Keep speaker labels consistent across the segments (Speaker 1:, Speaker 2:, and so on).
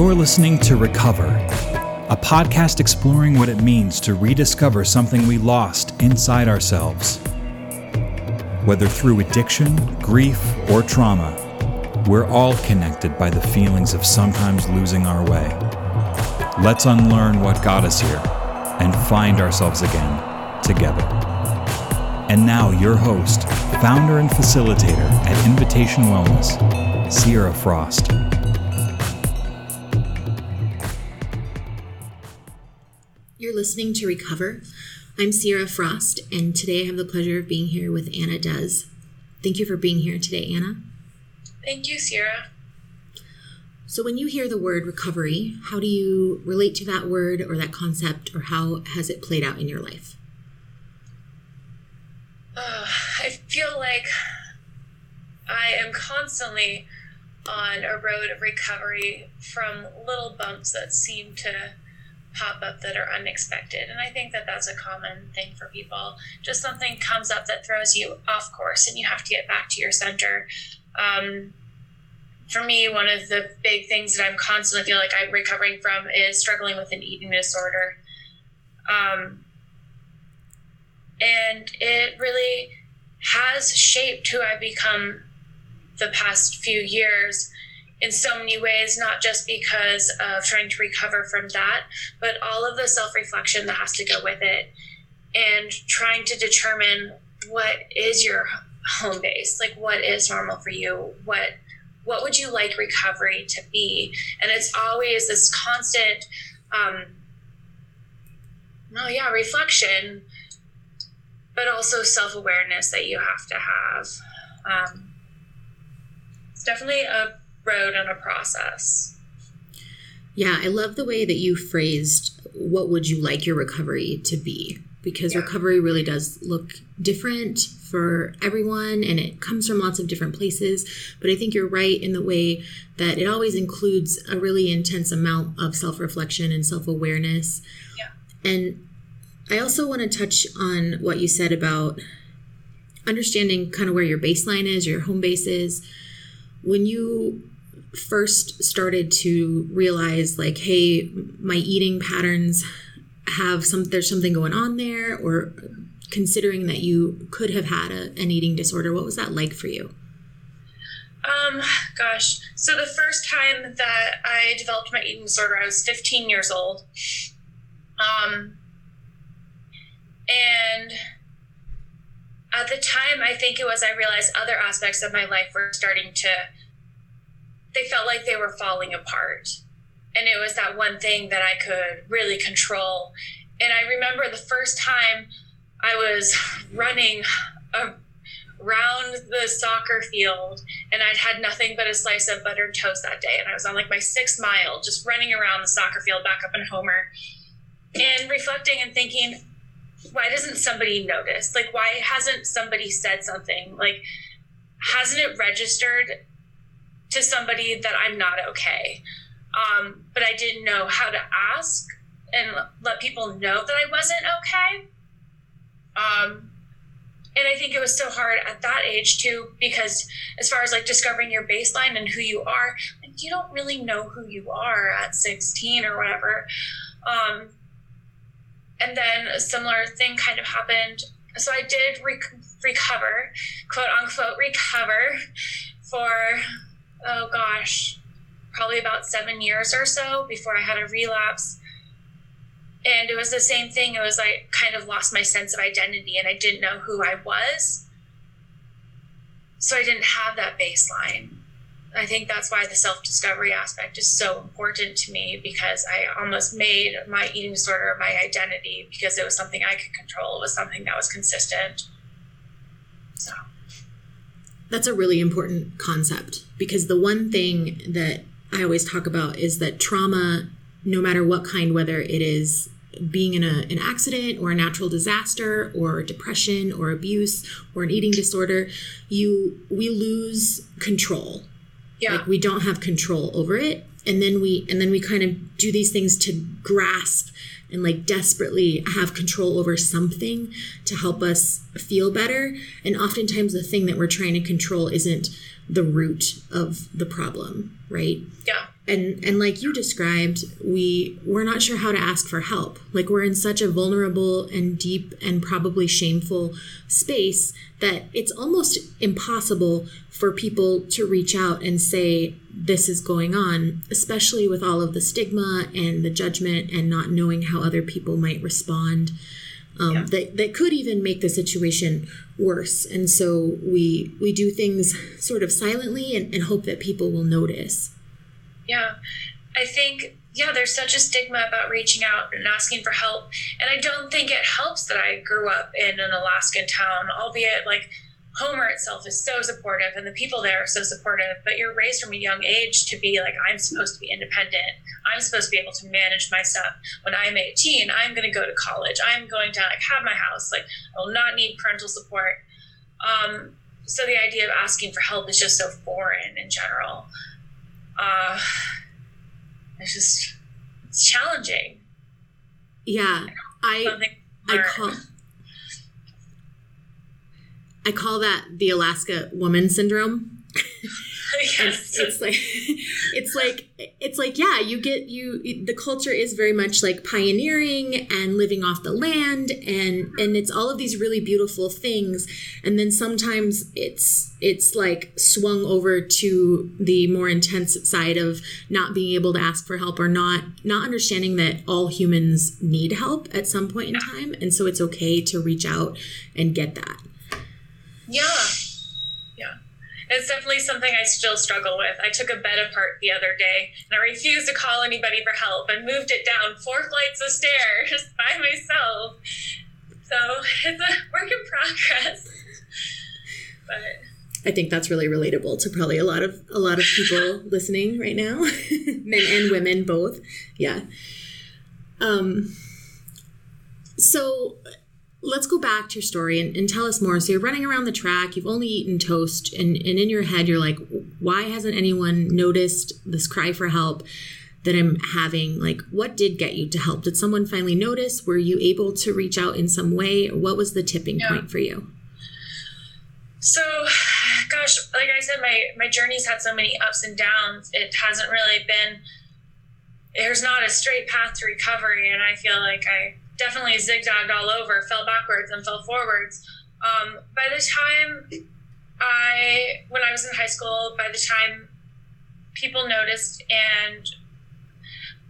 Speaker 1: You're listening to Recover, a podcast exploring what it means to rediscover something we lost inside ourselves. Whether through addiction, grief, or trauma, we're all connected by the feelings of sometimes losing our way. Let's unlearn what got us here and find ourselves again together. And now, your host, founder and facilitator at Invitation Wellness, Sierra Frost.
Speaker 2: Listening to Recover. I'm Sierra Frost, and today I have the pleasure of being here with Anna Dez. Thank you for being here today, Anna.
Speaker 3: Thank you, Sierra.
Speaker 2: So, when you hear the word recovery, how do you relate to that word or that concept, or how has it played out in your life?
Speaker 3: Uh, I feel like I am constantly on a road of recovery from little bumps that seem to pop up that are unexpected. And I think that that's a common thing for people. Just something comes up that throws you off course and you have to get back to your center. Um, for me, one of the big things that I'm constantly feel like I'm recovering from is struggling with an eating disorder. Um, and it really has shaped who I've become the past few years in so many ways, not just because of trying to recover from that, but all of the self reflection that has to go with it and trying to determine what is your home base like what is normal for you? What what would you like recovery to be? And it's always this constant um oh yeah reflection but also self-awareness that you have to have. Um, it's definitely a road and a process.
Speaker 2: Yeah, I love the way that you phrased what would you like your recovery to be because yeah. recovery really does look different for everyone and it comes from lots of different places. But I think you're right in the way that it always includes a really intense amount of self reflection and self awareness. Yeah. And I also want to touch on what you said about understanding kind of where your baseline is, your home base is. When you first started to realize like hey my eating patterns have some there's something going on there or considering that you could have had a, an eating disorder what was that like for you?
Speaker 3: Um gosh. So the first time that i developed my eating disorder i was 15 years old. Um and at the time i think it was i realized other aspects of my life were starting to they felt like they were falling apart. And it was that one thing that I could really control. And I remember the first time I was running around the soccer field and I'd had nothing but a slice of buttered toast that day. And I was on like my sixth mile, just running around the soccer field back up in Homer and reflecting and thinking, why doesn't somebody notice? Like, why hasn't somebody said something? Like, hasn't it registered to somebody that I'm not okay. Um, but I didn't know how to ask and let people know that I wasn't okay. Um, and I think it was so hard at that age too, because as far as like discovering your baseline and who you are, like you don't really know who you are at 16 or whatever. Um, and then a similar thing kind of happened. So I did rec- recover, quote unquote, recover for oh gosh, probably about seven years or so before I had a relapse. And it was the same thing. It was like kind of lost my sense of identity and I didn't know who I was. So I didn't have that baseline. I think that's why the self discovery aspect is so important to me because I almost made my eating disorder my identity because it was something I could control. It was something that was consistent. So
Speaker 2: that's a really important concept because the one thing that I always talk about is that trauma, no matter what kind, whether it is being in a, an accident or a natural disaster or depression or abuse or an eating disorder, you we lose control. Yeah. Like we don't have control over it. And then we and then we kind of do these things to grasp and like desperately have control over something to help us feel better. And oftentimes, the thing that we're trying to control isn't the root of the problem, right?
Speaker 3: Yeah.
Speaker 2: and and like you described we we're not sure how to ask for help like we're in such a vulnerable and deep and probably shameful space that it's almost impossible for people to reach out and say this is going on especially with all of the stigma and the judgment and not knowing how other people might respond um, yeah. that, that could even make the situation worse and so we we do things sort of silently and, and hope that people will notice
Speaker 3: yeah. I think, yeah, there's such a stigma about reaching out and asking for help. And I don't think it helps that I grew up in an Alaskan town, albeit like Homer itself is so supportive and the people there are so supportive, but you're raised from a young age to be like, I'm supposed to be independent. I'm supposed to be able to manage my stuff. When I'm 18, I'm going to go to college. I'm going to like have my house. Like, I will not need parental support. Um, so the idea of asking for help is just so foreign in general uh, it's just it's challenging.
Speaker 2: Yeah, I I call I call that the Alaska woman syndrome. yes. it's like it's like it's like yeah you get you the culture is very much like pioneering and living off the land. And and it's all of these really beautiful things. And then sometimes it's it's like swung over to the more intense side of not being able to ask for help or not not understanding that all humans need help at some point in time. And so it's okay to reach out and get that
Speaker 3: yeah Yeah. it's definitely something I still struggle with. I took a bed apart the other day and I refused to call anybody for help and moved it down four flights of stairs by myself. So it's a work in progress. But
Speaker 2: I think that's really relatable to probably a lot of a lot of people listening right now, men and women both. Yeah. Um so let's go back to your story and, and, tell us more. So you're running around the track, you've only eaten toast, and, and in your head, you're like, why hasn't anyone noticed this cry for help that I'm having? Like, what did get you to help? Did someone finally notice? Were you able to reach out in some way? What was the tipping yeah. point for you?
Speaker 3: So, gosh, like I said, my, my journey's had so many ups and downs. It hasn't really been, there's not a straight path to recovery. And I feel like I, definitely zigzagged all over, fell backwards and fell forwards. Um, by the time I, when I was in high school, by the time people noticed and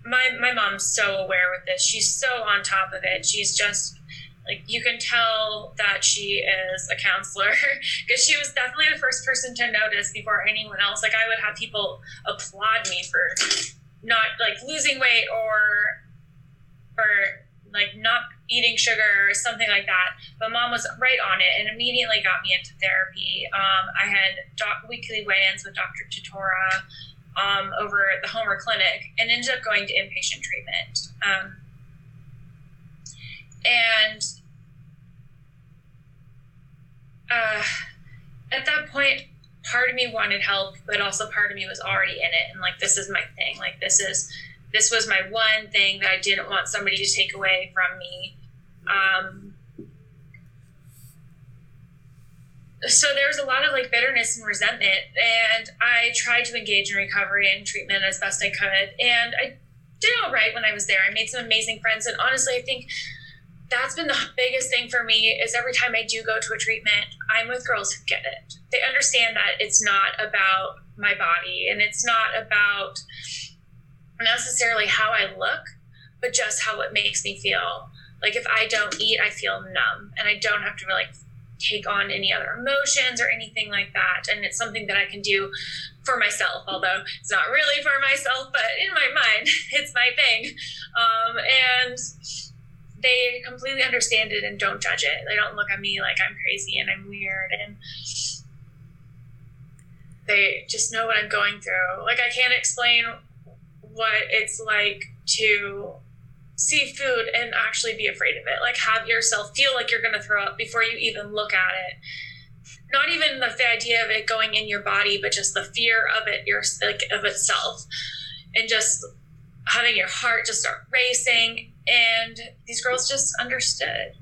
Speaker 3: my my mom's so aware with this. She's so on top of it. She's just like you can tell that she is a counselor because she was definitely the first person to notice before anyone else. Like I would have people applaud me for not like losing weight or for like not eating sugar or something like that. But mom was right on it and immediately got me into therapy. Um, I had doc- weekly weigh-ins with Dr. Tutora um, over at the Homer Clinic and ended up going to inpatient treatment. Um, and uh, at that point, part of me wanted help, but also part of me was already in it. And like, this is my thing. Like, this is this was my one thing that I didn't want somebody to take away from me. Um, so there was a lot of like bitterness and resentment, and I tried to engage in recovery and treatment as best I could, and I did all right when I was there. I made some amazing friends, and honestly, I think that's been the biggest thing for me is every time I do go to a treatment, I'm with girls who get it. They understand that it's not about my body and it's not about necessarily how I look, but just how it makes me feel. Like if I don't eat, I feel numb and I don't have to like take on any other emotions or anything like that. And it's something that I can do for myself, although it's not really for myself, but in my mind, it's my thing. Um, and they completely understand it and don't judge it. They don't look at me like I'm crazy and I'm weird and they just know what I'm going through. Like I can't explain what it's like to see food and actually be afraid of it. Like have yourself feel like you're going to throw up before you even look at it. Not even the, idea of it going in your body, but just the fear of it, your like of itself, and just having your heart just start racing. And these girls just understood,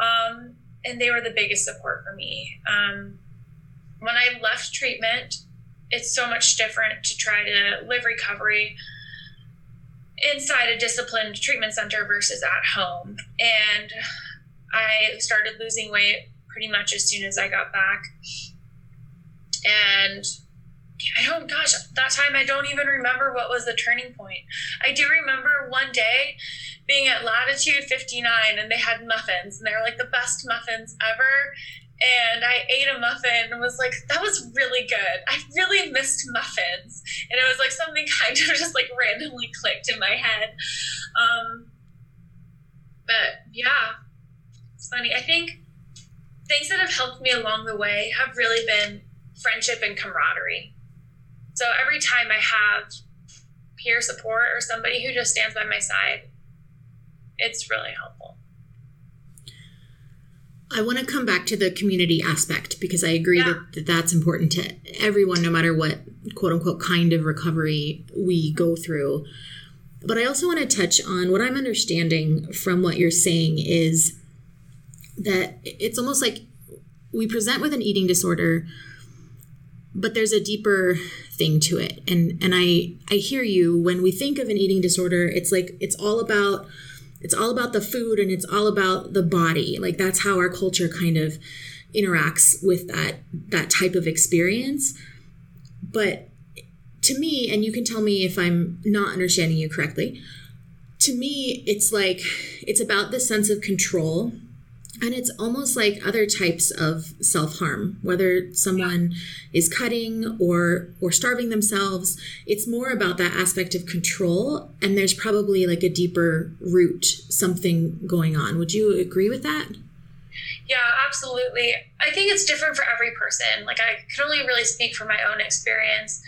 Speaker 3: um, and they were the biggest support for me. Um, when I left treatment, it's so much different to try to live recovery inside a disciplined treatment center versus at home. And I started losing weight pretty much as soon as I got back. And I don't, gosh, that time I don't even remember what was the turning point. I do remember one day being at latitude 59 and they had muffins and they were like the best muffins ever and I ate a muffin and was like, that was really good. I really missed muffins. And it was like something kind of just like randomly clicked in my head. Um, but yeah, it's funny. I think things that have helped me along the way have really been friendship and camaraderie. So every time I have peer support or somebody who just stands by my side, it's really helpful.
Speaker 2: I want to come back to the community aspect because I agree yeah. that, that that's important to everyone, no matter what quote unquote kind of recovery we go through. But I also want to touch on what I'm understanding from what you're saying is that it's almost like we present with an eating disorder, but there's a deeper thing to it. And and I I hear you when we think of an eating disorder, it's like it's all about it's all about the food and it's all about the body. Like that's how our culture kind of interacts with that that type of experience. But to me and you can tell me if i'm not understanding you correctly to me it's like it's about this sense of control and it's almost like other types of self-harm whether someone is cutting or or starving themselves. It's more about that aspect of control and there's probably like a deeper root something going on. Would you agree with that?
Speaker 3: Yeah absolutely. I think it's different for every person. Like i can only really speak from my own experience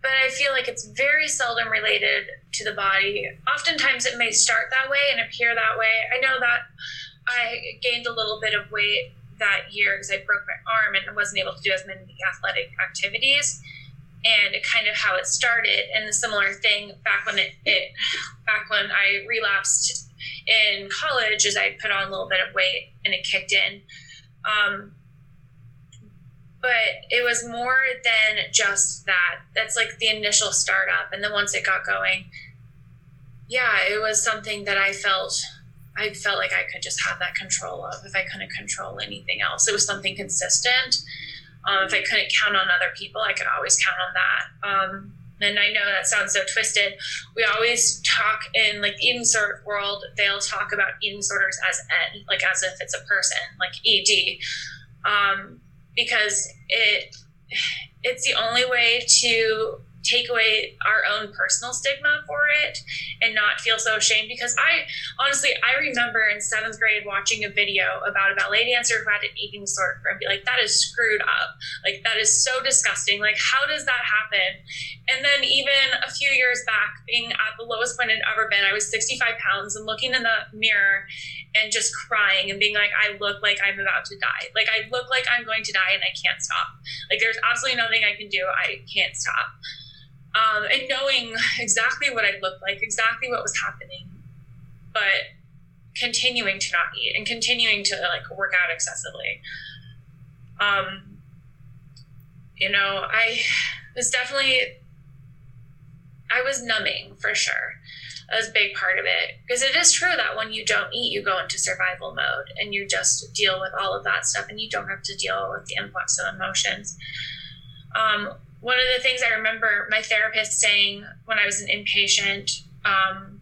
Speaker 3: but i feel like it's very seldom related to the body. Oftentimes it may start that way and appear that way. I know that I gained a little bit of weight that year because I broke my arm and I wasn't able to do as many athletic activities. And it kind of how it started, and the similar thing back when it, it back when I relapsed in college, is I put on a little bit of weight and it kicked in. Um, but it was more than just that. That's like the initial startup, and then once it got going, yeah, it was something that I felt I felt like I could just have that control of if I couldn't control anything else. It was something consistent. Um, if I couldn't count on other people, I could always count on that. Um, and I know that sounds so twisted. We always talk in like the eating disorder world, they'll talk about eating disorders as N, like as if it's a person, like ED, um, because it it's the only way to take away our own personal stigma for it and not feel so ashamed because i honestly i remember in seventh grade watching a video about a ballet dancer who had an eating disorder and be like that is screwed up. Like that is so disgusting. Like how does that happen? And then even a few years back being at the lowest point i'd ever been i was 65 pounds and looking in the mirror and just crying and being like i look like i'm about to die. Like i look like i'm going to die and i can't stop. Like there's absolutely nothing i can do. I can't stop um, and knowing exactly what I looked like, exactly what was happening, but continuing to not eat and continuing to like work out excessively. Um, you know, I was definitely, I was numbing for sure. That was a big part of it because it is true that when you don't eat, you go into survival mode and you just deal with all of that stuff and you don't have to deal with the influx of emotions. Um, one of the things I remember my therapist saying when I was an inpatient um,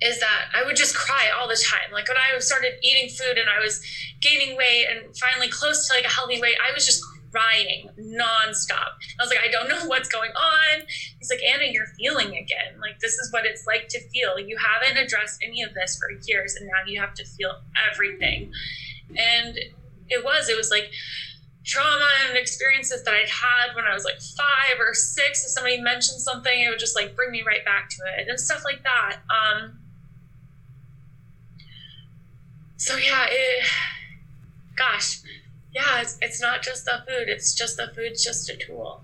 Speaker 3: is that I would just cry all the time. Like when I started eating food and I was gaining weight and finally close to like a healthy weight, I was just crying nonstop. I was like, I don't know what's going on. He's like, Anna, you're feeling again. Like this is what it's like to feel. You haven't addressed any of this for years, and now you have to feel everything. And it was, it was like trauma and experiences that I'd had when I was like five or six. If somebody mentioned something, it would just like bring me right back to it and stuff like that. Um, so yeah, it, gosh, yeah, it's, it's not just the food. It's just the food's just a tool.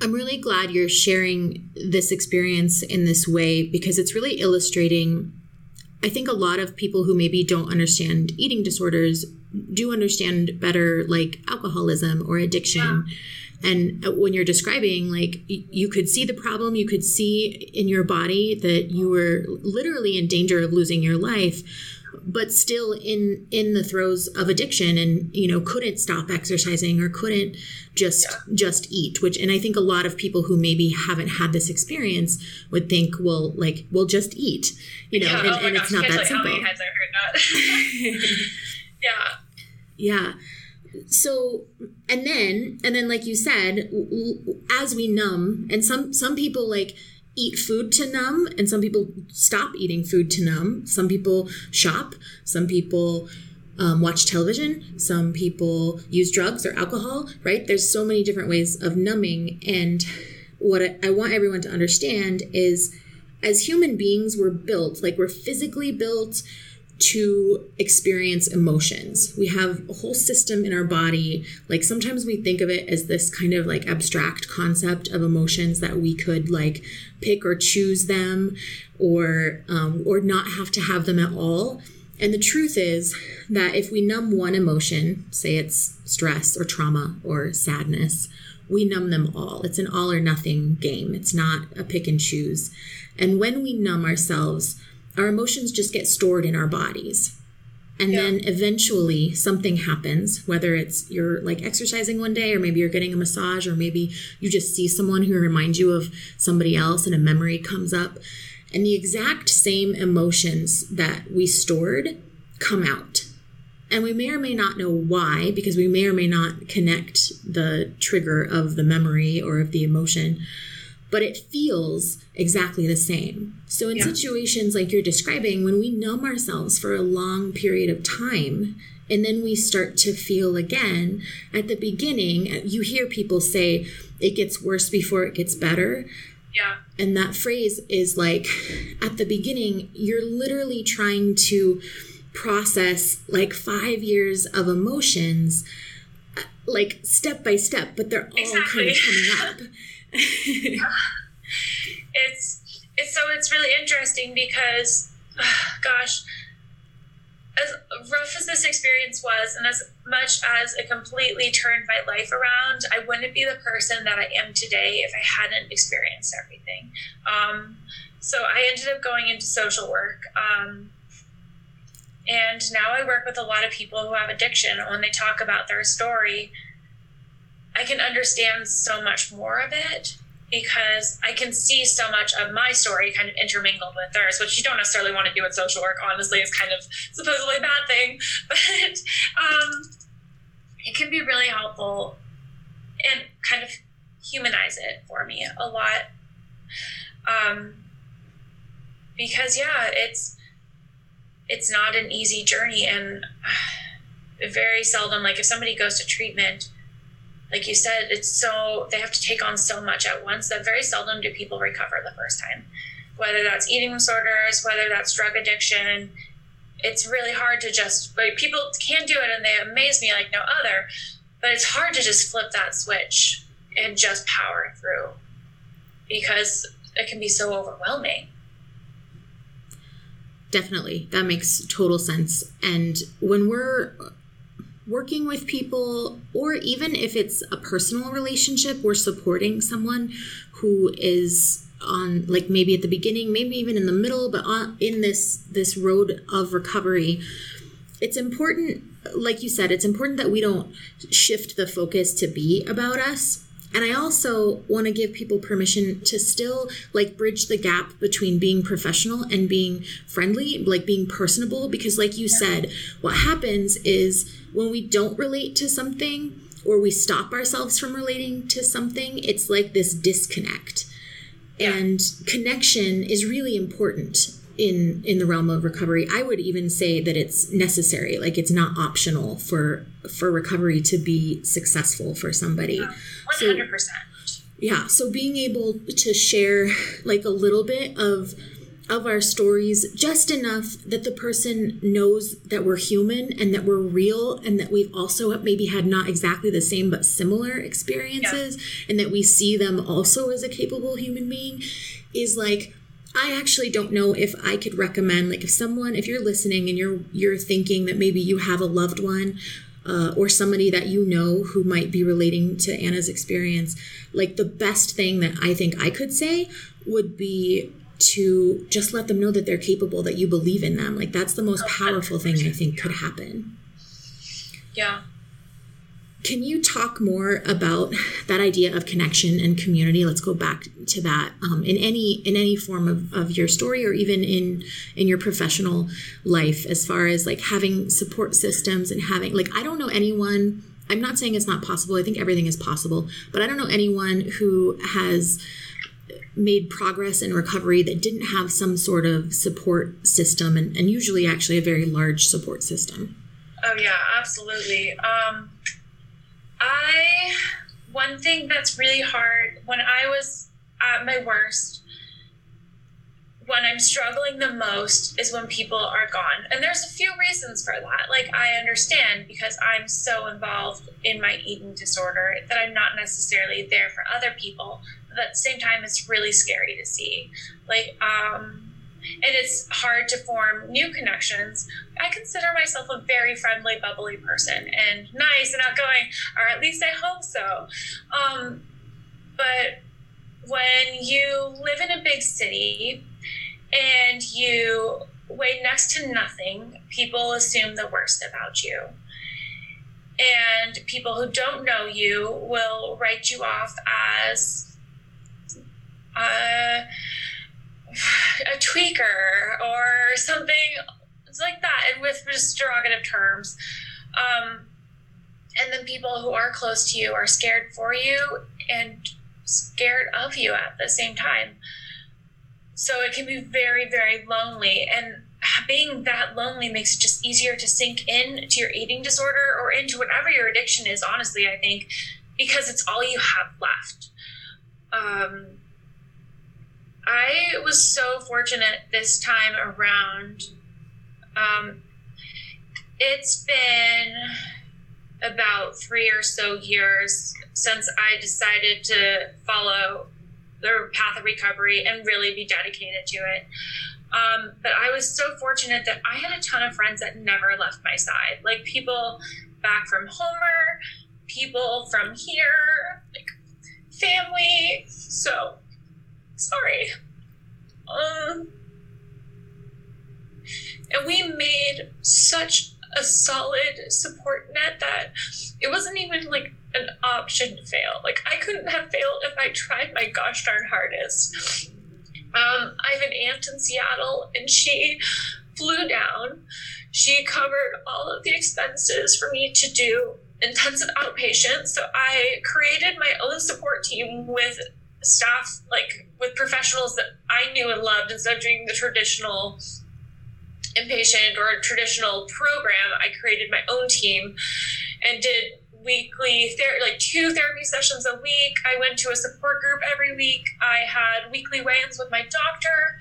Speaker 2: I'm really glad you're sharing this experience in this way because it's really illustrating I think a lot of people who maybe don't understand eating disorders do understand better like alcoholism or addiction. Yeah. And uh, when you're describing, like, you could see the problem, you could see in your body that you were literally in danger of losing your life but still in in the throes of addiction and you know couldn't stop exercising or couldn't just yeah. just eat which and i think a lot of people who maybe haven't had this experience would think well like we'll just eat you know yeah. and,
Speaker 3: oh
Speaker 2: and
Speaker 3: gosh,
Speaker 2: it's not that simple
Speaker 3: yeah.
Speaker 2: Yeah. So and then and then like you said as we numb and some some people like eat food to numb and some people stop eating food to numb. Some people shop. Some people um, watch television. Some people use drugs or alcohol right? There's so many different ways of numbing. And what I, I want everyone to understand is as human beings we're built like we're physically built to experience emotions. We have a whole system in our body. Like sometimes we think of it as this kind of like abstract concept of emotions that we could like pick or choose them or um, or not have to have them at all. And the truth is that if we numb one emotion, say it's stress or trauma or sadness, we numb them all. It's an all or nothing game. It's not a pick and choose. And when we numb ourselves, our emotions just get stored in our bodies. And yeah. then eventually something happens, whether it's you're like exercising one day, or maybe you're getting a massage, or maybe you just see someone who reminds you of somebody else and a memory comes up. And the exact same emotions that we stored come out. And we may or may not know why, because we may or may not connect the trigger of the memory or of the emotion but it feels exactly the same. So, in yeah. situations like you're describing, when we numb ourselves for a long period of time, and then we start to feel again, at the beginning, you hear people say, it gets worse before it gets better.
Speaker 3: Yeah.
Speaker 2: And that phrase is like, at the beginning, you're literally trying to process like five years of emotions, uh, like step by step, but they're all exactly. kind of coming up.
Speaker 3: it's it's so it's really interesting because gosh as rough as this experience was and as much as it completely turned my life around i wouldn't be the person that i am today if i hadn't experienced everything. Um, so i ended up going into social work um, and now i work with a lot of people who have addiction and when they talk about their story I can understand so much more of it because I can see so much of my story kind of intermingled with theirs, which you don't necessarily want to do in social work, honestly, is kind of supposedly a bad thing. But um, it can be really helpful and kind of humanize it for me a lot. Um, because yeah, it's it's not an easy journey and very seldom like if somebody goes to treatment like you said, it's so they have to take on so much at once that very seldom do people recover the first time. Whether that's eating disorders, whether that's drug addiction, it's really hard to just like people can do it and they amaze me like no other, but it's hard to just flip that switch and just power through because it can be so overwhelming.
Speaker 2: Definitely. That makes total sense. And when we're working with people, or even if it's a personal relationship, we're supporting someone who is on like maybe at the beginning maybe even in the middle but on in this this road of recovery it's important like you said it's important that we don't shift the focus to be about us and I also want to give people permission to still like bridge the gap between being professional and being friendly, like being personable. Because, like you said, what happens is when we don't relate to something or we stop ourselves from relating to something, it's like this disconnect. Yeah. And connection is really important in in the realm of recovery i would even say that it's necessary like it's not optional for for recovery to be successful for somebody
Speaker 3: yeah, 100% so,
Speaker 2: yeah so being able to share like a little bit of of our stories just enough that the person knows that we're human and that we're real and that we've also maybe had not exactly the same but similar experiences yeah. and that we see them also as a capable human being is like I actually don't know if I could recommend like if someone if you're listening and you're you're thinking that maybe you have a loved one uh, or somebody that you know who might be relating to Anna's experience, like the best thing that I think I could say would be to just let them know that they're capable, that you believe in them. Like that's the most powerful thing I think could happen.
Speaker 3: Yeah.
Speaker 2: Can you talk more about that idea of connection and community? Let's go back to that um, in any in any form of, of your story or even in in your professional life, as far as like having support systems and having like I don't know anyone. I'm not saying it's not possible. I think everything is possible, but I don't know anyone who has made progress in recovery that didn't have some sort of support system and, and usually actually a very large support system.
Speaker 3: Oh yeah, absolutely. Um, I one thing that's really hard when I was at my worst, when I'm struggling the most is when people are gone. And there's a few reasons for that. Like I understand because I'm so involved in my eating disorder that I'm not necessarily there for other people. But at the same time it's really scary to see. Like um and it's hard to form new connections. I consider myself a very friendly, bubbly person and nice and outgoing, or at least I hope so. Um, but when you live in a big city and you weigh next to nothing, people assume the worst about you. And people who don't know you will write you off as. Uh, a tweaker or something like that, and with just derogative terms. Um, and then people who are close to you are scared for you and scared of you at the same time. So it can be very, very lonely. And being that lonely makes it just easier to sink in to your eating disorder or into whatever your addiction is, honestly, I think, because it's all you have left. Um, I was so fortunate this time around. Um, it's been about three or so years since I decided to follow the path of recovery and really be dedicated to it. Um, but I was so fortunate that I had a ton of friends that never left my side, like people back from Homer, people from here, like family. So sorry. Um, and we made such a solid support net that it wasn't even like an option to fail. Like I couldn't have failed if I tried my gosh darn hardest. Um, I have an aunt in Seattle, and she flew down. She covered all of the expenses for me to do intensive outpatient. So I created my own support team with staff like with professionals that I knew and loved instead of doing the traditional inpatient or traditional program, I created my own team and did weekly ther- like two therapy sessions a week. I went to a support group every week. I had weekly weigh-ins with my doctor,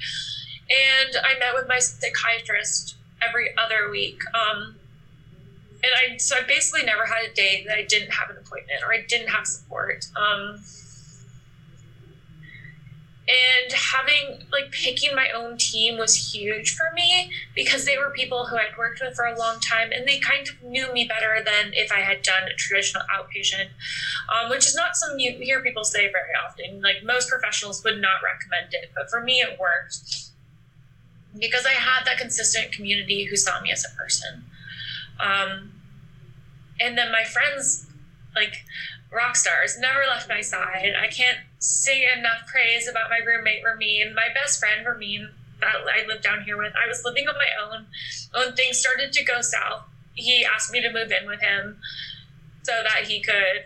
Speaker 3: and I met with my psychiatrist every other week. Um, and I so I basically never had a day that I didn't have an appointment or I didn't have support. Um, and having like picking my own team was huge for me because they were people who I'd worked with for a long time and they kind of knew me better than if I had done a traditional outpatient, um, which is not something you hear people say very often. Like most professionals would not recommend it, but for me, it worked because I had that consistent community who saw me as a person. Um, and then my friends, like rock stars, never left my side. I can't say enough praise about my roommate Ramin, my best friend Ramin that I lived down here with. I was living on my own when things started to go south. He asked me to move in with him so that he could,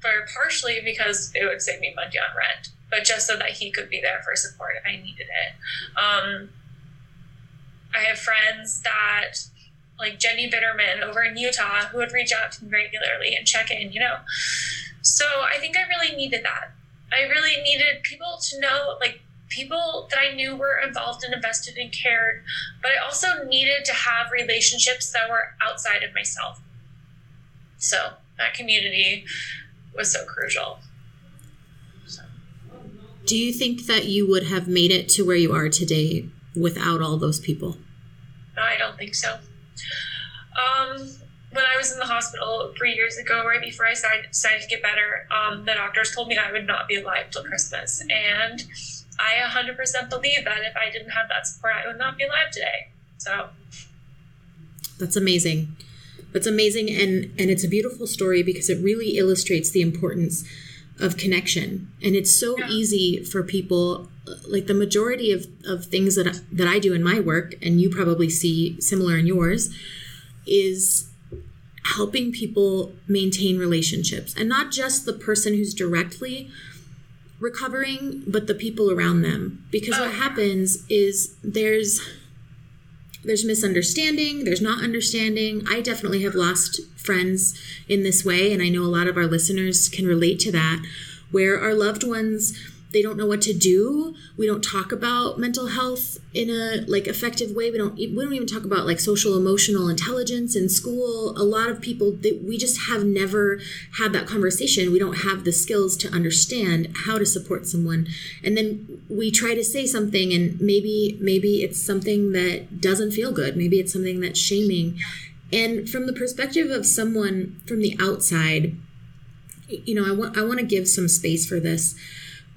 Speaker 3: for partially because it would save me money on rent, but just so that he could be there for support if I needed it. Um, I have friends that like Jenny Bitterman over in Utah who would reach out to me regularly and check in, you know. So I think I really needed that. I really needed people to know, like, people that I knew were involved and invested and cared, but I also needed to have relationships that were outside of myself. So that community was so crucial. So.
Speaker 2: Do you think that you would have made it to where you are today without all those people?
Speaker 3: No, I don't think so. Um, when I was in the hospital three years ago, right before I started, decided to get better, um, the doctors told me I would not be alive till Christmas. And I 100% believe that if I didn't have that support, I would not be alive today. So
Speaker 2: that's amazing. That's amazing. And, and it's a beautiful story because it really illustrates the importance of connection. And it's so yeah. easy for people like the majority of, of things that that I do in my work and you probably see similar in yours is helping people maintain relationships and not just the person who's directly recovering but the people around them. Because what oh. happens is there's there's misunderstanding there's not understanding. I definitely have lost friends in this way and i know a lot of our listeners can relate to that where our loved ones they don't know what to do. We don't talk about mental health in a like effective way. We don't we don't even talk about like social emotional intelligence in school. A lot of people that we just have never had that conversation. We don't have the skills to understand how to support someone. And then we try to say something and maybe maybe it's something that doesn't feel good. Maybe it's something that's shaming. And from the perspective of someone from the outside you know i want i want to give some space for this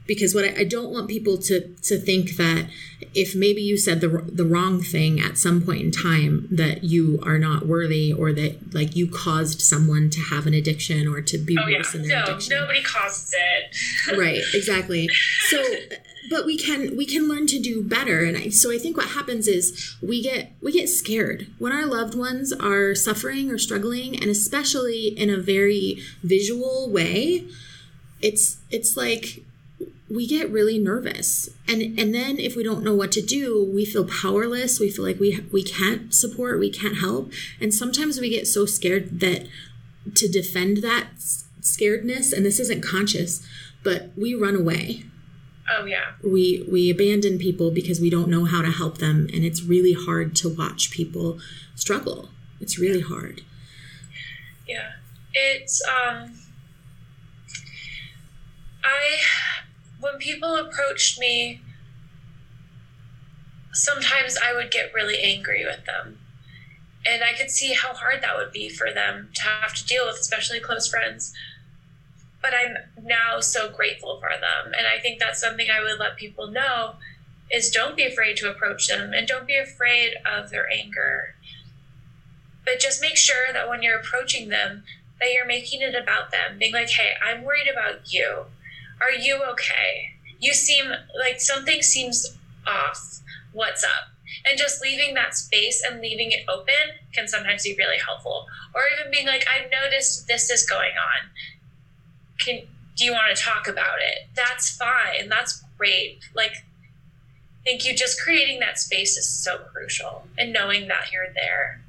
Speaker 2: because what I, I, don't want people to to think that if maybe you said the the wrong thing at some point in time that you are not worthy or that like you caused someone to have an addiction or to be
Speaker 3: oh, worse yeah. in their no, addiction. Nobody causes it.
Speaker 2: right, exactly. So but we can we can learn to do better and I, so I think what happens is we get we get scared when our loved ones are suffering or struggling and especially in a very visual way it's it's like we get really nervous. And and then if we don't know what to do we feel powerless. We feel like we we can't support we can't help. And sometimes we get so scared that to defend that scaredness and this isn't conscious but we run away.
Speaker 3: Oh yeah.
Speaker 2: We we abandon people because we don't know how to help them and it's really hard to watch people struggle. It's really yeah. hard.
Speaker 3: Yeah. It's um i when people approached me, sometimes I would get really angry with them. And I could see how hard that would be for them to have to deal with, especially close friends. But I'm now so grateful for them. And I think that's something I would let people know is don't be afraid to approach them and don't be afraid of their anger. But just make sure that when you're approaching them, that you're making it about them, being like, hey, I'm worried about you. Are you okay? You seem like something seems off. What's up? And just leaving that space and leaving it open can sometimes be really helpful. Or even being like, I've noticed this is going on. Can do you want to talk about it? That's fine. That's great. Like thank you. Just creating that space is so crucial and knowing that you're there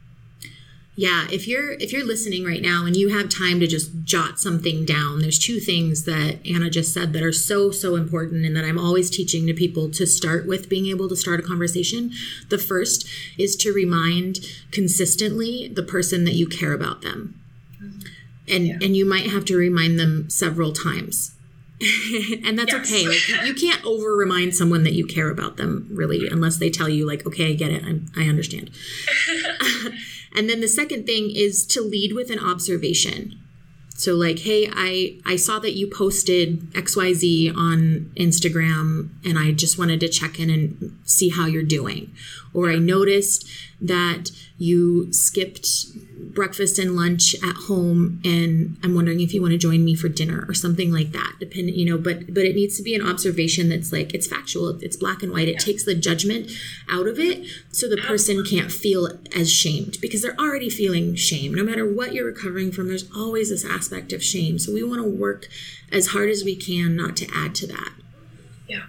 Speaker 2: yeah if you're if you're listening right now and you have time to just jot something down there's two things that anna just said that are so so important and that i'm always teaching to people to start with being able to start a conversation. The first is to remind consistently the person that you care about them. Mm-hmm. And yeah. and you might have to remind them several times. And that's yes. okay. Like you can't over remind someone that you care about them really unless they tell you like okay i get it. I'm, i understand And then the second thing is to lead with an observation. So like, hey, I I saw that you posted XYZ on Instagram and I just wanted to check in and see how you're doing. Or I noticed that you skipped breakfast and lunch at home and i'm wondering if you want to join me for dinner or something like that depending you know but but it needs to be an observation that's like it's factual it's black and white it takes the judgment out of it so the person can't feel as shamed because they're already feeling shame no matter what you're recovering from there's always this aspect of shame so we want to work as hard as we can not to add to that
Speaker 3: yeah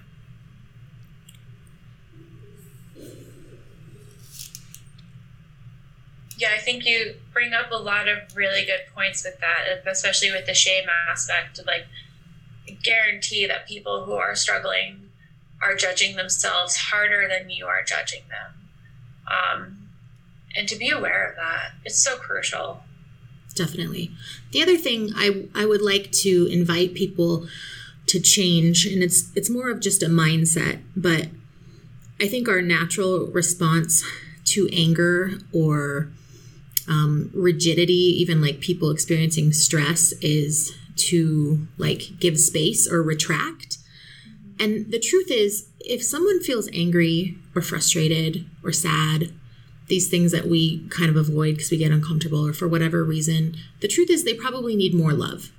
Speaker 3: yeah, I think you bring up a lot of really good points with that, especially with the shame aspect. of Like, guarantee that people who are struggling are judging themselves harder than you are judging them. Um, and to be aware of that, it's so crucial.
Speaker 2: Definitely. The other thing I, I would like to invite people to change and it's it's more of just a mindset but i think our natural response to anger or um, rigidity even like people experiencing stress is to like give space or retract and the truth is if someone feels angry or frustrated or sad these things that we kind of avoid because we get uncomfortable or for whatever reason the truth is they probably need more love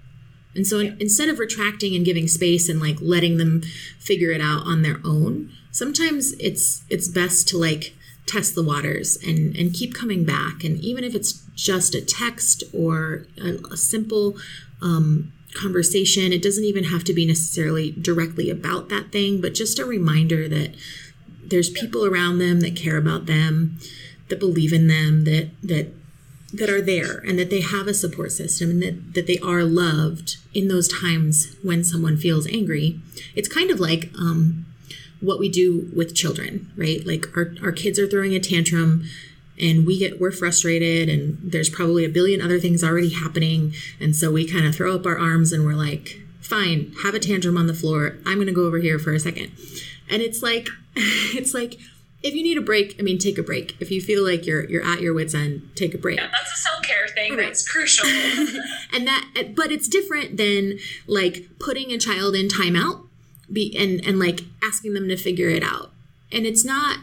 Speaker 2: and so yeah. instead of retracting and giving space and like letting them figure it out on their own, sometimes it's it's best to like test the waters and and keep coming back. And even if it's just a text or a, a simple um, conversation, it doesn't even have to be necessarily directly about that thing, but just a reminder that there's people around them that care about them, that believe in them, that that that are there and that they have a support system and that, that they are loved in those times when someone feels angry. It's kind of like um, what we do with children, right? Like our, our kids are throwing a tantrum and we get we're frustrated and there's probably a billion other things already happening and so we kind of throw up our arms and we're like fine have a tantrum on the floor i'm going to go over here for a second and it's like it's like if you need a break, I mean, take a break. If you feel like you're you're at your wits end, take a break.
Speaker 3: Yeah, that's a self care thing. Right. That's crucial.
Speaker 2: and that, but it's different than like putting a child in timeout, be and and like asking them to figure it out. And it's not.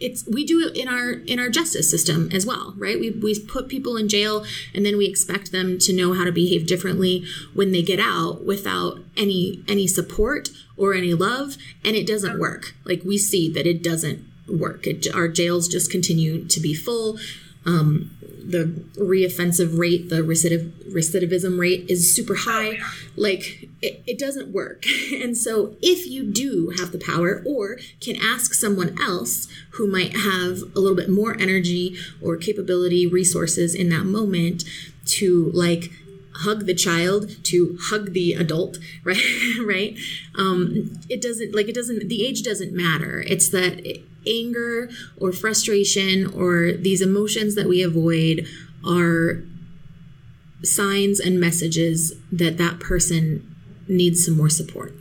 Speaker 2: It's we do it in our in our justice system as well, right? We we put people in jail and then we expect them to know how to behave differently when they get out without any any support or any love, and it doesn't work. Like we see that it doesn't work. It, our jails just continue to be full. Um, the reoffensive rate, the recidiv- recidivism rate is super high. Like it, it doesn't work. And so, if you do have the power or can ask someone else who might have a little bit more energy or capability, resources in that moment to like hug the child to hug the adult right right um it doesn't like it doesn't the age doesn't matter it's that anger or frustration or these emotions that we avoid are signs and messages that that person needs some more support.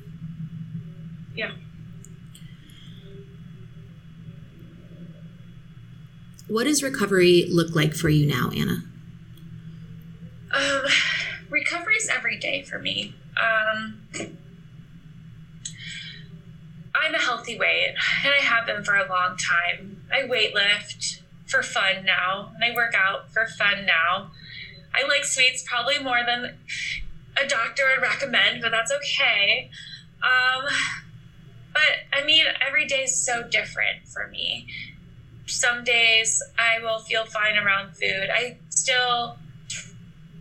Speaker 3: Yeah.
Speaker 2: What does recovery look like for you now, Anna?
Speaker 3: Um, recovery is every day for me. Um, I'm a healthy weight, and I have been for a long time. I weightlift for fun now, and I work out for fun now. I like sweets probably more than a doctor would recommend, but that's okay. Um, but I mean, every day is so different for me. Some days I will feel fine around food. I still,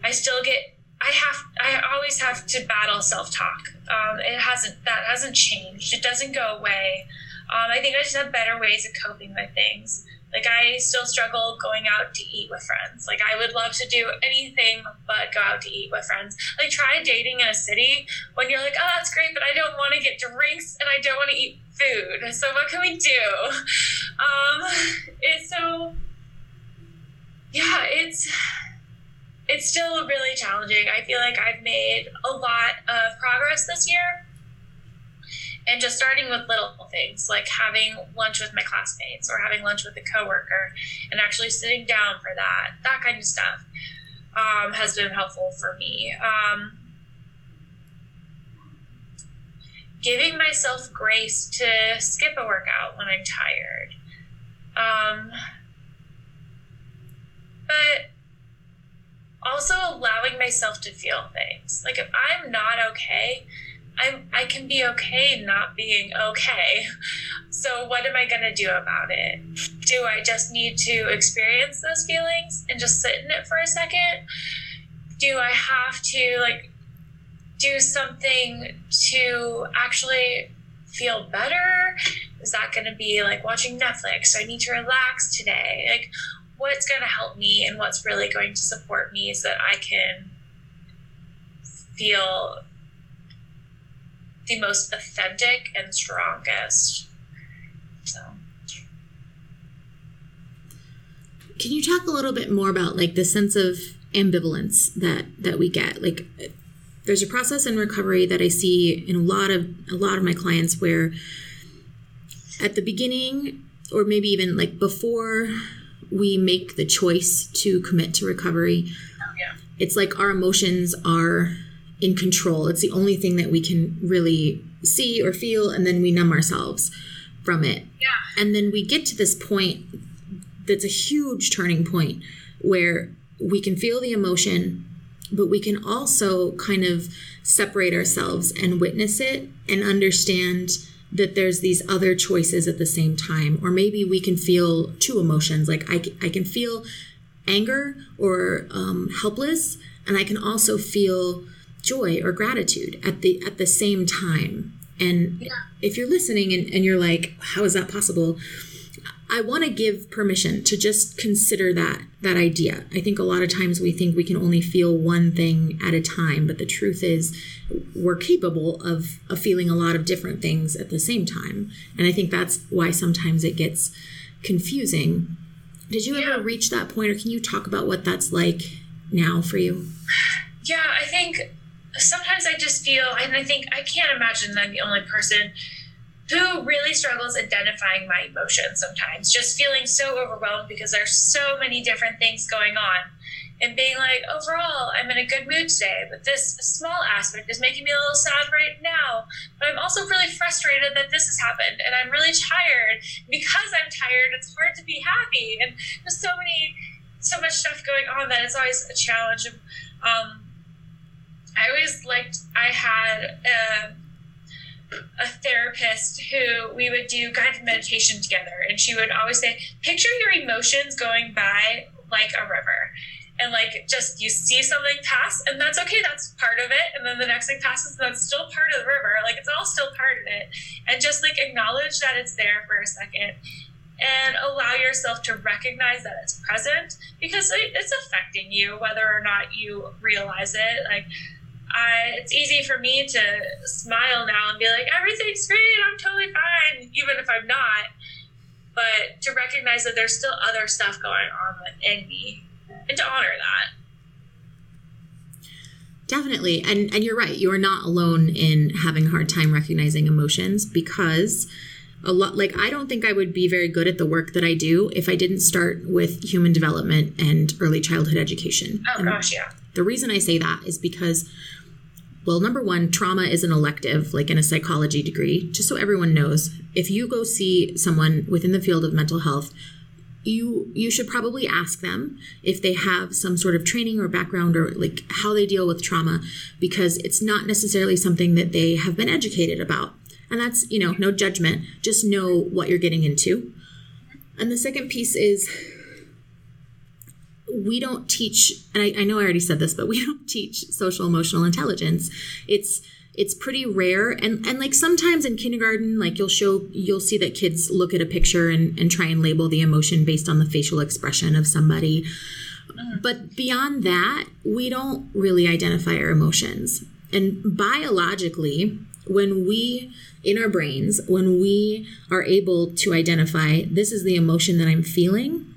Speaker 3: I still get I have I always have to battle self talk. Um, it hasn't that hasn't changed. It doesn't go away. Um, I think I just have better ways of coping with things. Like I still struggle going out to eat with friends. Like I would love to do anything but go out to eat with friends. Like try dating in a city when you're like, oh, that's great, but I don't want to get drinks and I don't want to eat food. So what can we do? Um, it's so yeah, it's it's still really challenging. I feel like I've made a lot of progress this year. And just starting with little things like having lunch with my classmates or having lunch with a coworker and actually sitting down for that, that kind of stuff um, has been helpful for me. Um, giving myself grace to skip a workout when I'm tired. Um, but also allowing myself to feel things. Like if I'm not okay, I'm I can be okay not being okay. So what am I going to do about it? Do I just need to experience those feelings and just sit in it for a second? Do I have to like do something to actually feel better? Is that going to be like watching Netflix? I need to relax today. Like what's going to help me and what's really going to support me so that I can feel the most authentic and strongest. So
Speaker 2: can you talk a little bit more about like the sense of ambivalence that that we get like there's a process in recovery that I see in a lot of a lot of my clients where at the beginning or maybe even like before we make the choice to commit to recovery oh,
Speaker 3: yeah.
Speaker 2: it's like our emotions are in control it's the only thing that we can really see or feel and then we numb ourselves from it
Speaker 3: Yeah.
Speaker 2: and then we get to this point that's a huge turning point where we can feel the emotion but we can also kind of separate ourselves and witness it and understand that there's these other choices at the same time or maybe we can feel two emotions. Like i, I can feel anger or um, helpless and i can also feel joy or gratitude at the at the same time. And if you're listening and, and you're like how is that possible I want to give permission to just consider that that idea. I think a lot of times we think we can only feel one thing at a time, but the truth is we're capable of, of feeling a lot of different things at the same time. And I think that's why sometimes it gets confusing. Did you
Speaker 3: Yeah.
Speaker 2: ever reach that point or can you talk about what that's like now for you?
Speaker 3: Yeah, I think sometimes I just feel, and I think I can't imagine that I'm the only person who really struggles identifying my emotions sometimes, just feeling so overwhelmed because there's so many different things going on. And being like, overall, I'm in a good mood today, but this small aspect is making me a little sad right now. But I'm also really frustrated that this has happened, and I'm really tired. Because I'm tired, it's hard to be happy. And there's so many, so much stuff going on that it's always a challenge. Um, I always liked, I had a, a therapist who we would do guided meditation together. And she would always say, picture your emotions going by like a river. And like just you see something pass, and that's okay, that's part of it. And then the next thing passes, and that's still part of the river. Like it's all still part of it. And just like acknowledge that it's there for a second and allow yourself to recognize that it's present because it's affecting you whether or not you realize it like I, it's easy for me to smile now and be like everything's great i'm totally fine even if i'm not but to recognize that there's still other stuff going on within me and to honor that
Speaker 2: Definitely. And and you're right. You are not alone in having a hard time recognizing emotions because a lot like I don't think I would be very good at the work that I do if I didn't start with human development and early childhood education.
Speaker 3: oh
Speaker 2: And
Speaker 3: gosh yeah
Speaker 2: the reason I say that is because well, number one, trauma is an elective, like in a psychology degree. Just so everyone knows, if you go see someone within the field of mental health, you you should probably ask them if they have some sort of training or background or like how they deal with trauma because it's not necessarily something that they have been educated about. And that's you know no judgment. Just know what you're getting into. And the second piece is we don't teach and I, I know i already said this but we don't teach social emotional intelligence. It's it's pretty rare. And and like sometimes in kindergarten like you'll show you'll see that kids look at a picture and, and try and label the emotion based on the facial expression of somebody. Mm-hmm. But beyond that we don't really identify our emotions. And biologically when we in our brains when we are able to identify this is the emotion that i'm feeling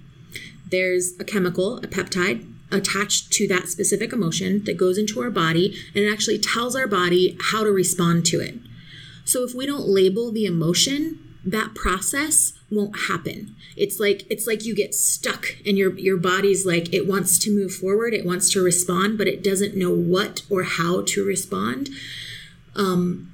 Speaker 2: there's a chemical, a peptide, attached to that specific emotion that goes into our body and it actually tells our body how to respond to it. So if we don't label the emotion, that process won't happen. It's like it's like you get stuck and your your body's like it wants to move forward, it wants to respond, but it doesn't know what or how to respond. Um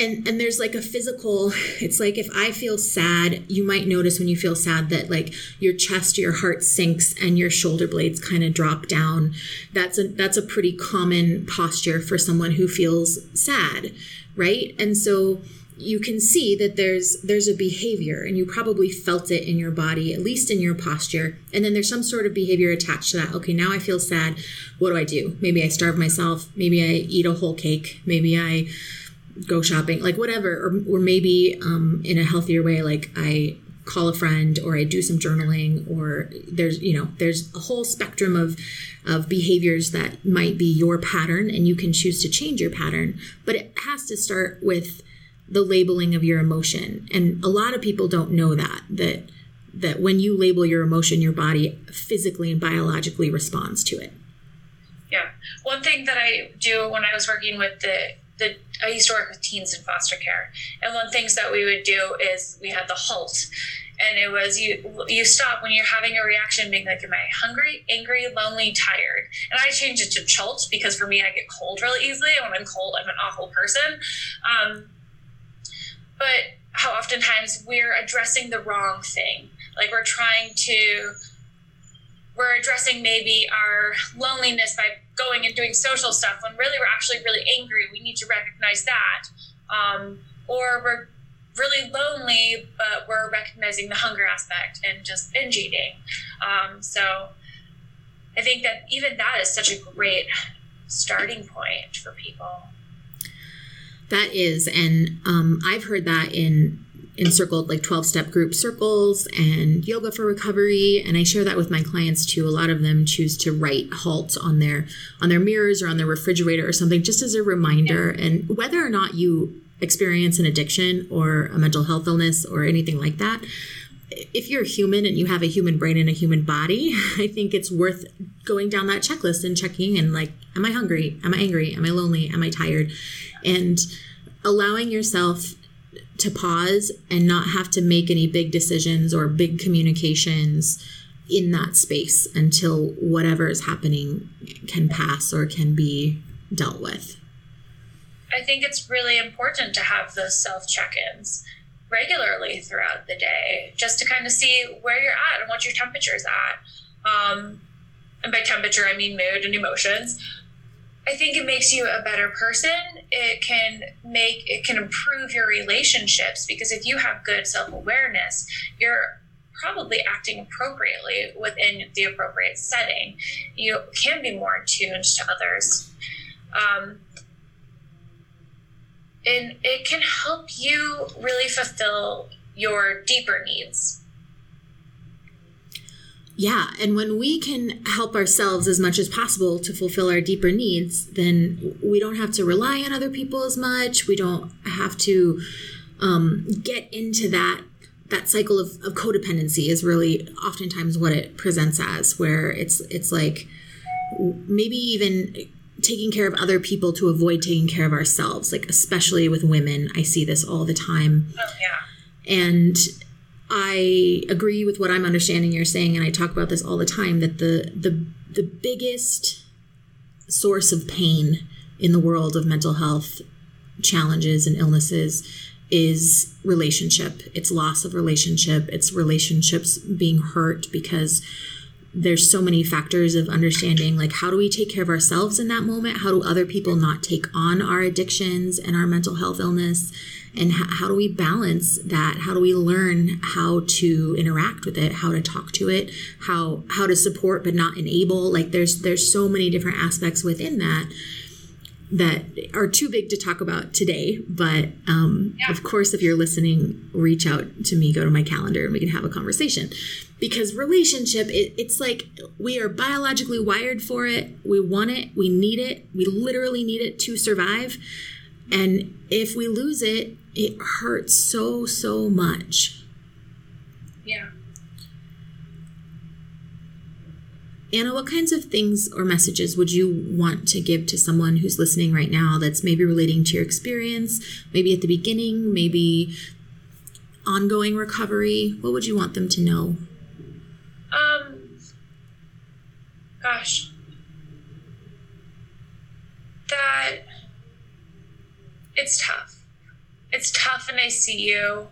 Speaker 2: and and there's like a physical it's like if i feel sad you might notice when you feel sad that like your chest your heart sinks and your shoulder blades kind of drop down. That's a that's a pretty common posture for someone who feels sad right? And so you can see that there's there's a behavior and you probably felt it in your body at least in your posture. And then there's some sort of behavior attached to that. Okay now i feel sad. What do i do? Maybe i starve myself. Maybe i eat a whole cake. Maybe i go shopping, like whatever, or, or maybe um, in a healthier way, like I call a friend or I do some journaling, or there's you know there's a whole spectrum of of behaviors that might be your pattern, and you can choose to change your pattern, but it has to start with the labeling of your emotion, and a lot of people don't know that that that when you label your emotion, your body physically and biologically responds to it.
Speaker 3: Yeah. one thing that I do when I was working with the the I used to work with teens in foster care, and one things that we would do is we had the halt, and it was you you stop when you're having a reaction, being like, "Am I hungry, angry, lonely, tired?" And I change it to chult because for me, I get cold really easily, and when I'm cold, I'm an awful person. Um, but how oftentimes we're addressing the wrong thing, like we're trying to we're addressing maybe our loneliness by going and doing social stuff when really we're actually really angry. We need to recognize that. Um, or we're really lonely, but we're recognizing the hunger aspect and just binge eating. Um, so I think that even that is such a great starting point for people.
Speaker 2: That is, and um, I've heard that in encircled like 12 step group circles and yoga for recovery. And i share that with my clients too. A lot of them choose to write halt on their on their mirrors or on their refrigerator or something just as a reminder. And whether or not you experience an addiction or a mental health illness or anything like that if you're human and you have a human brain and a human body i think it's worth going down that checklist and checking and like am i hungry? Am i angry? Am i lonely? Am i tired? And allowing yourself to pause and not have to make any big decisions or big communications in that space until whatever is happening can pass or can be dealt with.
Speaker 3: I think it's really important to have those self check ins regularly throughout the day just to kind of see where you're at and what your temperature is at. Um, and by temperature, I mean mood and emotions. I think it makes you a better person. It can make it can improve your relationships because if you have good self-awareness, you're probably acting appropriately within the appropriate setting. You can be more attuned to others. Um, and it can help you really fulfill your deeper needs
Speaker 2: yeah, and when we can help ourselves as much as possible to fulfill our deeper needs, then we don't have to rely on other people as much. We don't have to um, get into that that cycle of, of codependency is really oftentimes what it presents as, where it's it's like maybe even taking care of other people to avoid taking care of ourselves. Like especially with women, I see this all the time.
Speaker 3: Oh yeah.
Speaker 2: And I agree with what I'm understanding you're saying, and I talk about this all the time that the the the biggest source of pain in the world of mental health challenges and illnesses is relationship. It's loss of relationship. It's relationships being hurt because there's so many factors of understanding like how do we take care of ourselves in that moment? How do other people not take on our addictions and our mental health illness? and how, how do we balance that? How do we learn how to interact with it? How to talk to it? How how to support but not enable? Like there's there's so many different aspects within that that are too big to talk about today. But um, yeah. of course, if you're listening, reach out to me, go to my calendar, and we can have a conversation. Because relationship, it, it's like we are biologically wired for it. We want it. We need it. We literally need it to survive. And if we lose it, it hurts so, so much.
Speaker 3: Yeah.
Speaker 2: Anna, what kinds of things or messages would you want to give to someone who's listening right now that's maybe relating to your experience, maybe at the beginning, maybe ongoing recovery? What would you want them to know?
Speaker 3: Um, gosh, that it's tough it's tough and I see you.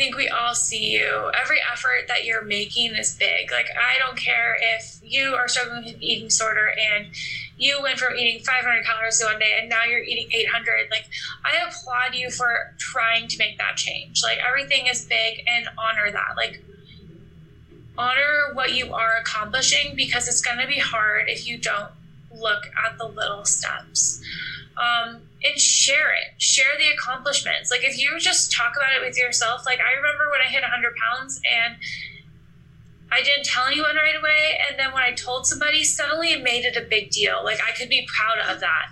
Speaker 3: I think we all see you. Every effort that you're making is big. Like, I don't care if you are struggling with eating disorder and you went from eating 500 calories one day and now you're eating 800. Like, I applaud you for trying to make that change. Like, everything is big and honor that. Like, honor what you are accomplishing because it's going to be hard if you don't look at the little steps. Um, and share it. Share the accomplishments. Like if you just talk about it with yourself, like I remember when I hit 100 pounds and I didn't tell anyone right away. And then when I told somebody, suddenly it made it a big deal. Like I could be proud of that.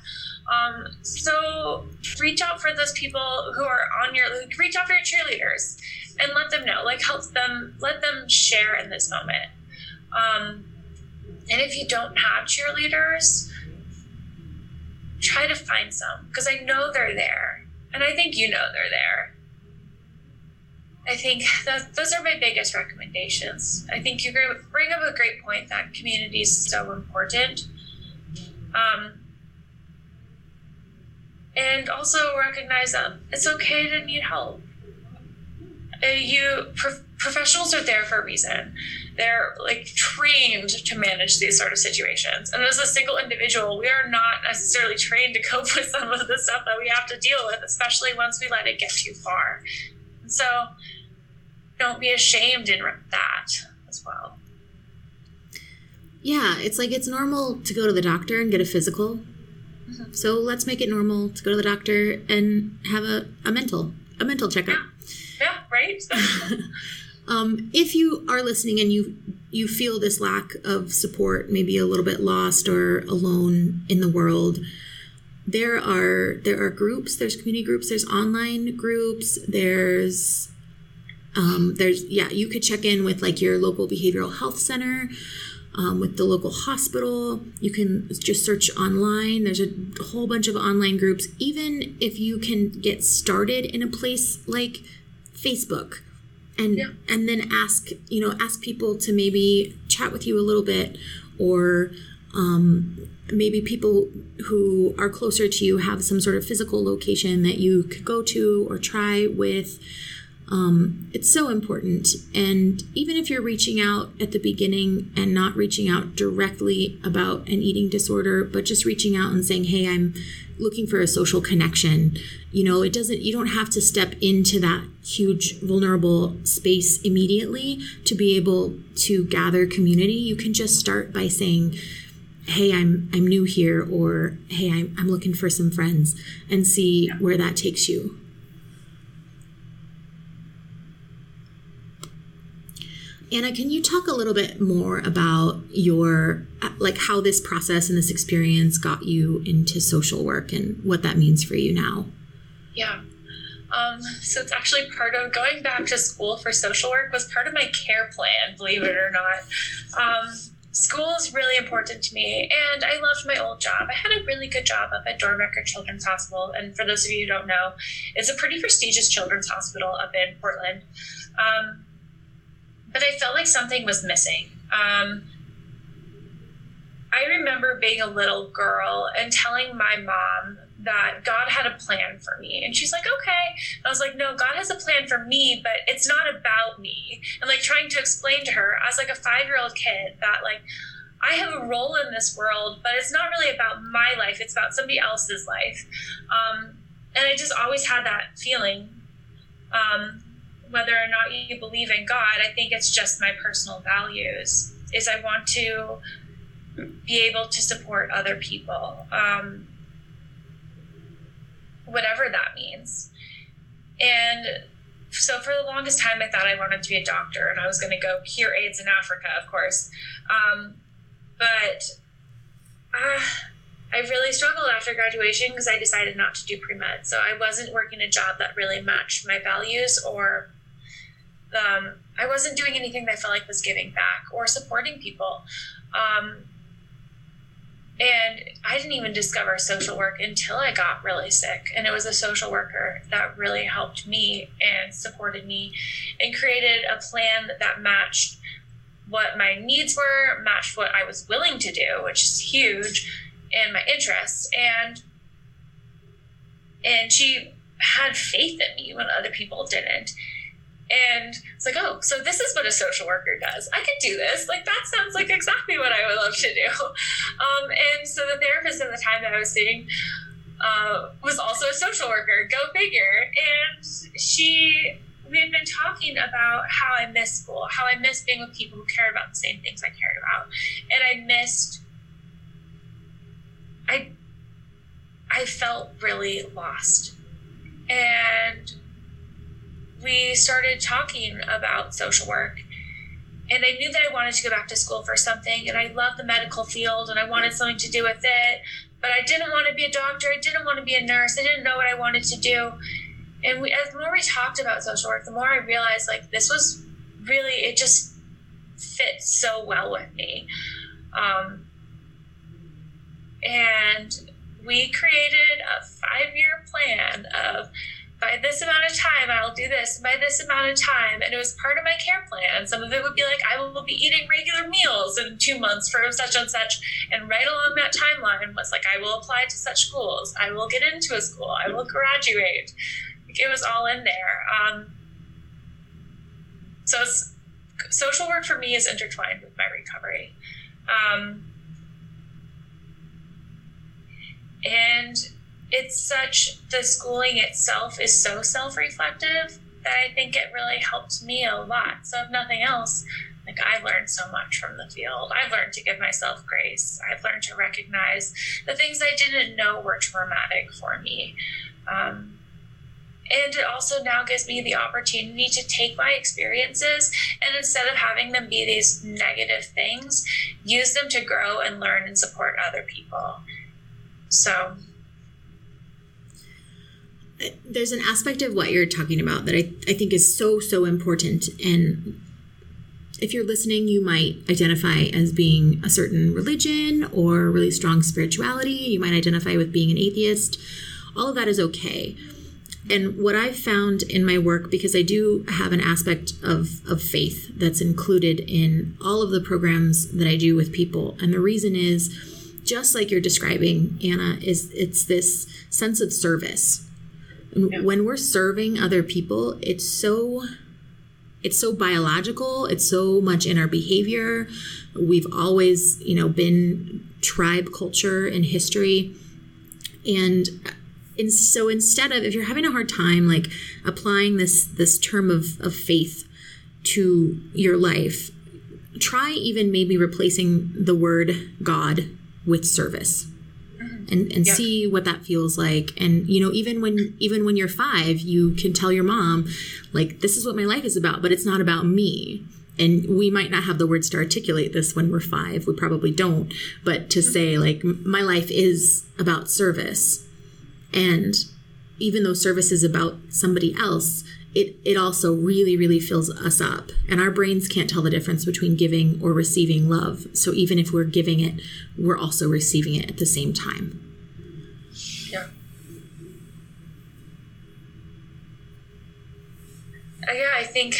Speaker 3: Um, so reach out for those people who are on your, like, reach out for your cheerleaders and let them know, like help them, let them share in this moment. Um, and if you don't have cheerleaders, try to find some because I know they're there. And I think you know they're there. I think that those are my biggest recommendations. I think you bring up a great point that community is so important. Um, and also recognize that it's okay to need help. Uh, you pro- professionals are there for a reason. They're like trained to manage these sort of situations. And as a single individual, we are not necessarily trained to cope with some of the stuff that we have to deal with, especially once we let it get too far. And so don't be ashamed in that as well.
Speaker 2: Yeah, it's like it's normal to go to the doctor and get a physical. Mm-hmm. So let's make it normal to go to the doctor and have a, a mental a mental checkup.
Speaker 3: Yeah, yeah right.
Speaker 2: um, if you are listening and you you feel this lack of support, maybe a little bit lost or alone in the world, there are there are groups. There's community groups. There's online groups. There's um, there's yeah, you could check in with like your local behavioral health center. Um, with the local hospital. You can just search online. There's a whole bunch of online groups. Even if you can get started in a place like Facebook, and yeah. and then ask you know ask people to maybe chat with you a little bit, or um, maybe people who are closer to you have some sort of physical location that you could go to or try with. Um, it's so important. And even if you're reaching out at the beginning and not reaching out directly about an eating disorder, but just reaching out and saying, hey, I'm looking for a social connection, you know, it doesn't, you don't have to step into that huge vulnerable space immediately to be able to gather community. You can just start by saying, hey i'm i'm new here or hey i'm, I'm looking for some friends and see where that takes you Anna, can you talk a little bit more about your, like, how this process and this experience got you into social work and what that means for you now?
Speaker 3: Yeah. Um, so it's actually part of going back to school for social work was part of my care plan, believe it or not. Um, school is really important to me, and I loved my old job. I had a really good job up at Doernbecher Children's Hospital, and for those of you who don't know, it's a pretty prestigious children's hospital up in Portland. Um, but I felt like something was missing. Um, I remember being a little girl and telling my mom that God had a plan for me. And she's like, okay. I was like, no, God has a plan for me, but it's not about me. And like trying to explain to her as like a five year old kid that like, I have a role in this world, but it's not really about my life. It's about somebody else's life. Um, and I just always had that feeling. Um, whether or not you believe in God, I think it's just my personal values. Is I want to be able to support other people, um, whatever that means. And so for the longest time, I thought I wanted to be a doctor, and I was going to go cure AIDS in Africa, of course. Um, but uh, I really struggled after graduation because I decided not to do pre med. So I wasn't working a job that really matched my values or um, I wasn't doing anything that I felt like was giving back or supporting people. Um, and I didn't even discover social work until I got really sick. And it was a social worker that really helped me and supported me and created a plan that matched what my needs were, matched what I was willing to do, which is huge, and my interests. And and she had faith in me when other people didn't. And it's like, oh, so this is what a social worker does. I could do this. Like, that sounds like exactly what I would love to do. Um, and so the therapist at the time that I was seeing uh, was also a social worker, go figure. And she, we had been talking about how I missed school, how I missed being with people who cared about the same things I cared about. And I missed, I, I felt really lost. And we started talking about social work. And I knew that I wanted to go back to school for something, and I love the medical field, and I wanted something to do with it. But I didn't want to be a doctor. I didn't want to be a nurse. I didn't know what I wanted to do. And we, as the more we talked about social work, the more I realized like this was really it just fit so well with me. Um, and we created a five year plan of by this amount of time I'll do this by this amount of time. And it was part of my care plan. Some of it would be like I will be eating regular meals in two months for such and such. And right along that timeline was like I will apply to such schools. I will get into a school. I will graduate. It was all in there. Um, so social work for me is intertwined with my recovery. Um, and it's such the schooling itself is so self-reflective that I think it really helped me a lot. So if nothing else, like I learned so much from the field. I've learned to give myself grace. I've learned to recognize the things I didn't know were traumatic for me. Um, and it also now gives me the opportunity to take my experiences and instead of having them be these negative things, use them to grow and learn and support other people. So
Speaker 2: there's an aspect of what you're talking about that I, I think is so, so important. And if you're listening, you might identify as being a certain religion or really strong spirituality. You might identify with being an atheist. All of that is okay. And what I've found in my work, because I do have an aspect of, of faith that's included in all of the programs that I do with people, and the reason is just like you're describing, Anna, is it's this sense of service yeah. when we're serving other people it's so it's so biological it's so much in our behavior. We've always you know been tribe culture in history. And uh, and so instead of if you're having a hard time like applying this this term of, of faith to your life try even maybe replacing the word god with service and, and see what that feels like. And you know even when even when you're five you can tell your mom like this is what my life is about but it's not about me. And we might not have the words to articulate this when we're five. We probably don't. But to mm-hmm. say like my life is about service. And even though service is about somebody else it, it also really, really fills us up. And our brains can't tell the difference between giving or receiving love. So even if we're giving it, we're also receiving it at the same time.
Speaker 3: Yeah. Uh, yeah, I think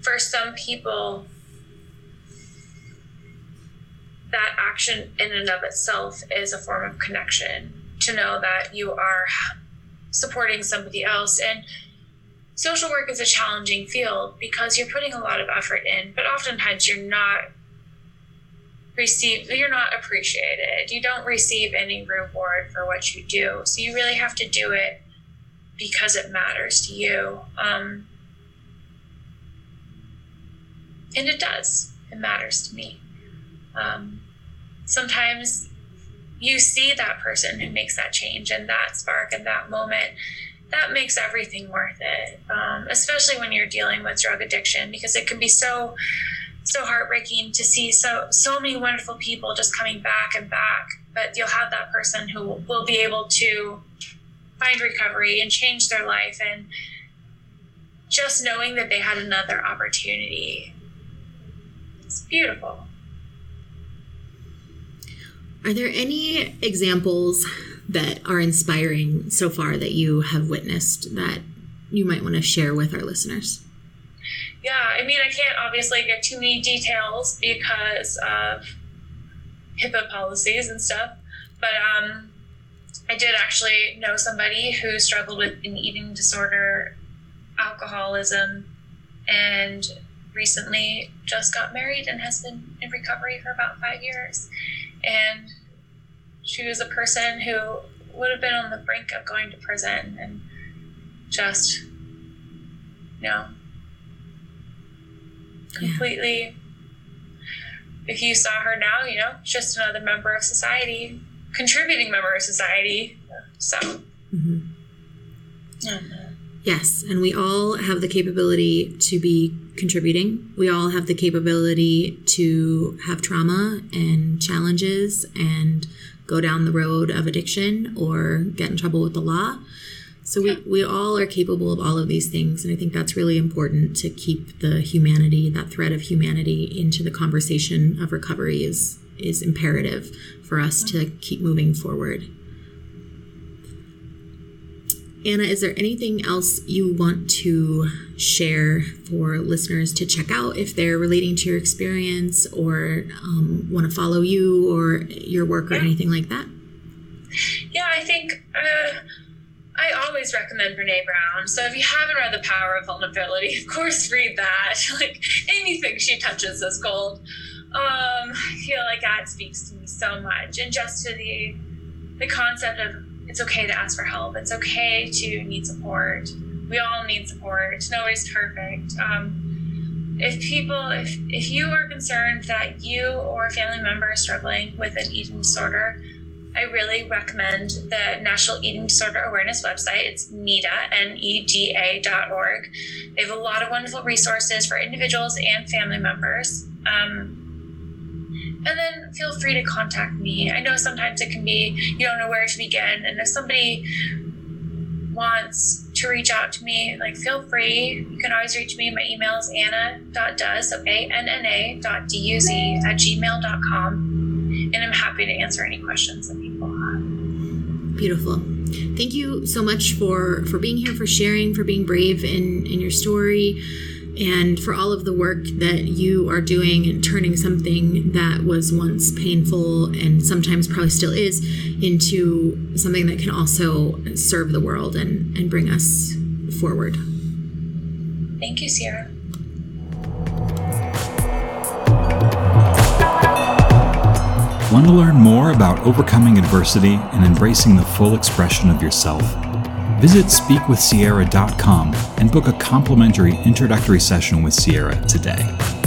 Speaker 3: for some people, that action in and of itself is a form of connection to know that you are supporting somebody else. And social work is a challenging field because you're putting a lot of effort in, but oftentimes you're not receive you're not appreciated. You don't receive any reward for what you do. So you really have to do it because it matters to you. Um, and it does. It matters to me. Um, sometimes you see that person who makes that change and that spark and that moment that makes everything worth it. Um, especially when you're dealing with drug addiction because it can be so so heartbreaking to see so so many wonderful people just coming back and back. But you'll have that person who will be able to find recovery and change their life and just knowing that they had another opportunity. It's beautiful
Speaker 2: are there any examples that are inspiring so far that you have witnessed that you might want to share with our listeners?
Speaker 3: Yeah, I mean, I can't obviously get too many details because of HIPAA policies and stuff, but um, I did actually know somebody who struggled with an eating disorder, alcoholism, and recently just got married and has been in recovery for about five years and she was a person who would have been on the brink of going to prison and just you know completely yeah. if you saw her now you know just another member of society contributing member of society so mm-hmm.
Speaker 2: yes and we all have the capability to be contributing. We all have the capability to have trauma and challenges and go down the road of addiction or get in trouble with the law. So we, we all are capable of all of these things. And I think that's really important to keep the humanity, that thread of humanity into the conversation of recovery is is imperative for us to keep moving forward. Anna, is there anything else you want to share for listeners to check out if they're relating to your experience or um, want to follow you or your work or anything like that?
Speaker 3: Yeah, I think uh, I always recommend Brene Brown. So if you haven't read The Power of Vulnerability, of course, read that. like anything she touches is gold. Um, I feel like that speaks to me so much, and just to the the concept of it's okay to ask for help. It's okay to need support. We all need support. Nobody's perfect. Um, if people, if, if you are concerned that you or a family member is struggling with an eating disorder, I really recommend the National Eating Disorder Awareness website. It's NEDA, N-E-D-A dot org. They have a lot of wonderful resources for individuals and family members. Um, and then feel free to contact me. I know sometimes it can be you don't know where to begin, and if somebody wants to reach out to me, like feel free. You can always reach me. My email is anna.duz, A-N-N-A dot D-U-Z at gmail.com. And I'm happy to answer any questions that people have.
Speaker 2: Beautiful. Thank you so much for for being here, for sharing, for being brave in in your story and for all of the work that you are doing and turning something that was once painful and sometimes probably still is into something that can also serve the world and, and bring us forward.
Speaker 3: Thank you, Sierra.
Speaker 1: Want to learn more about overcoming adversity and embracing the full expression of yourself? Visit speakwithsierra.com and book a complimentary introductory session with Sierra today.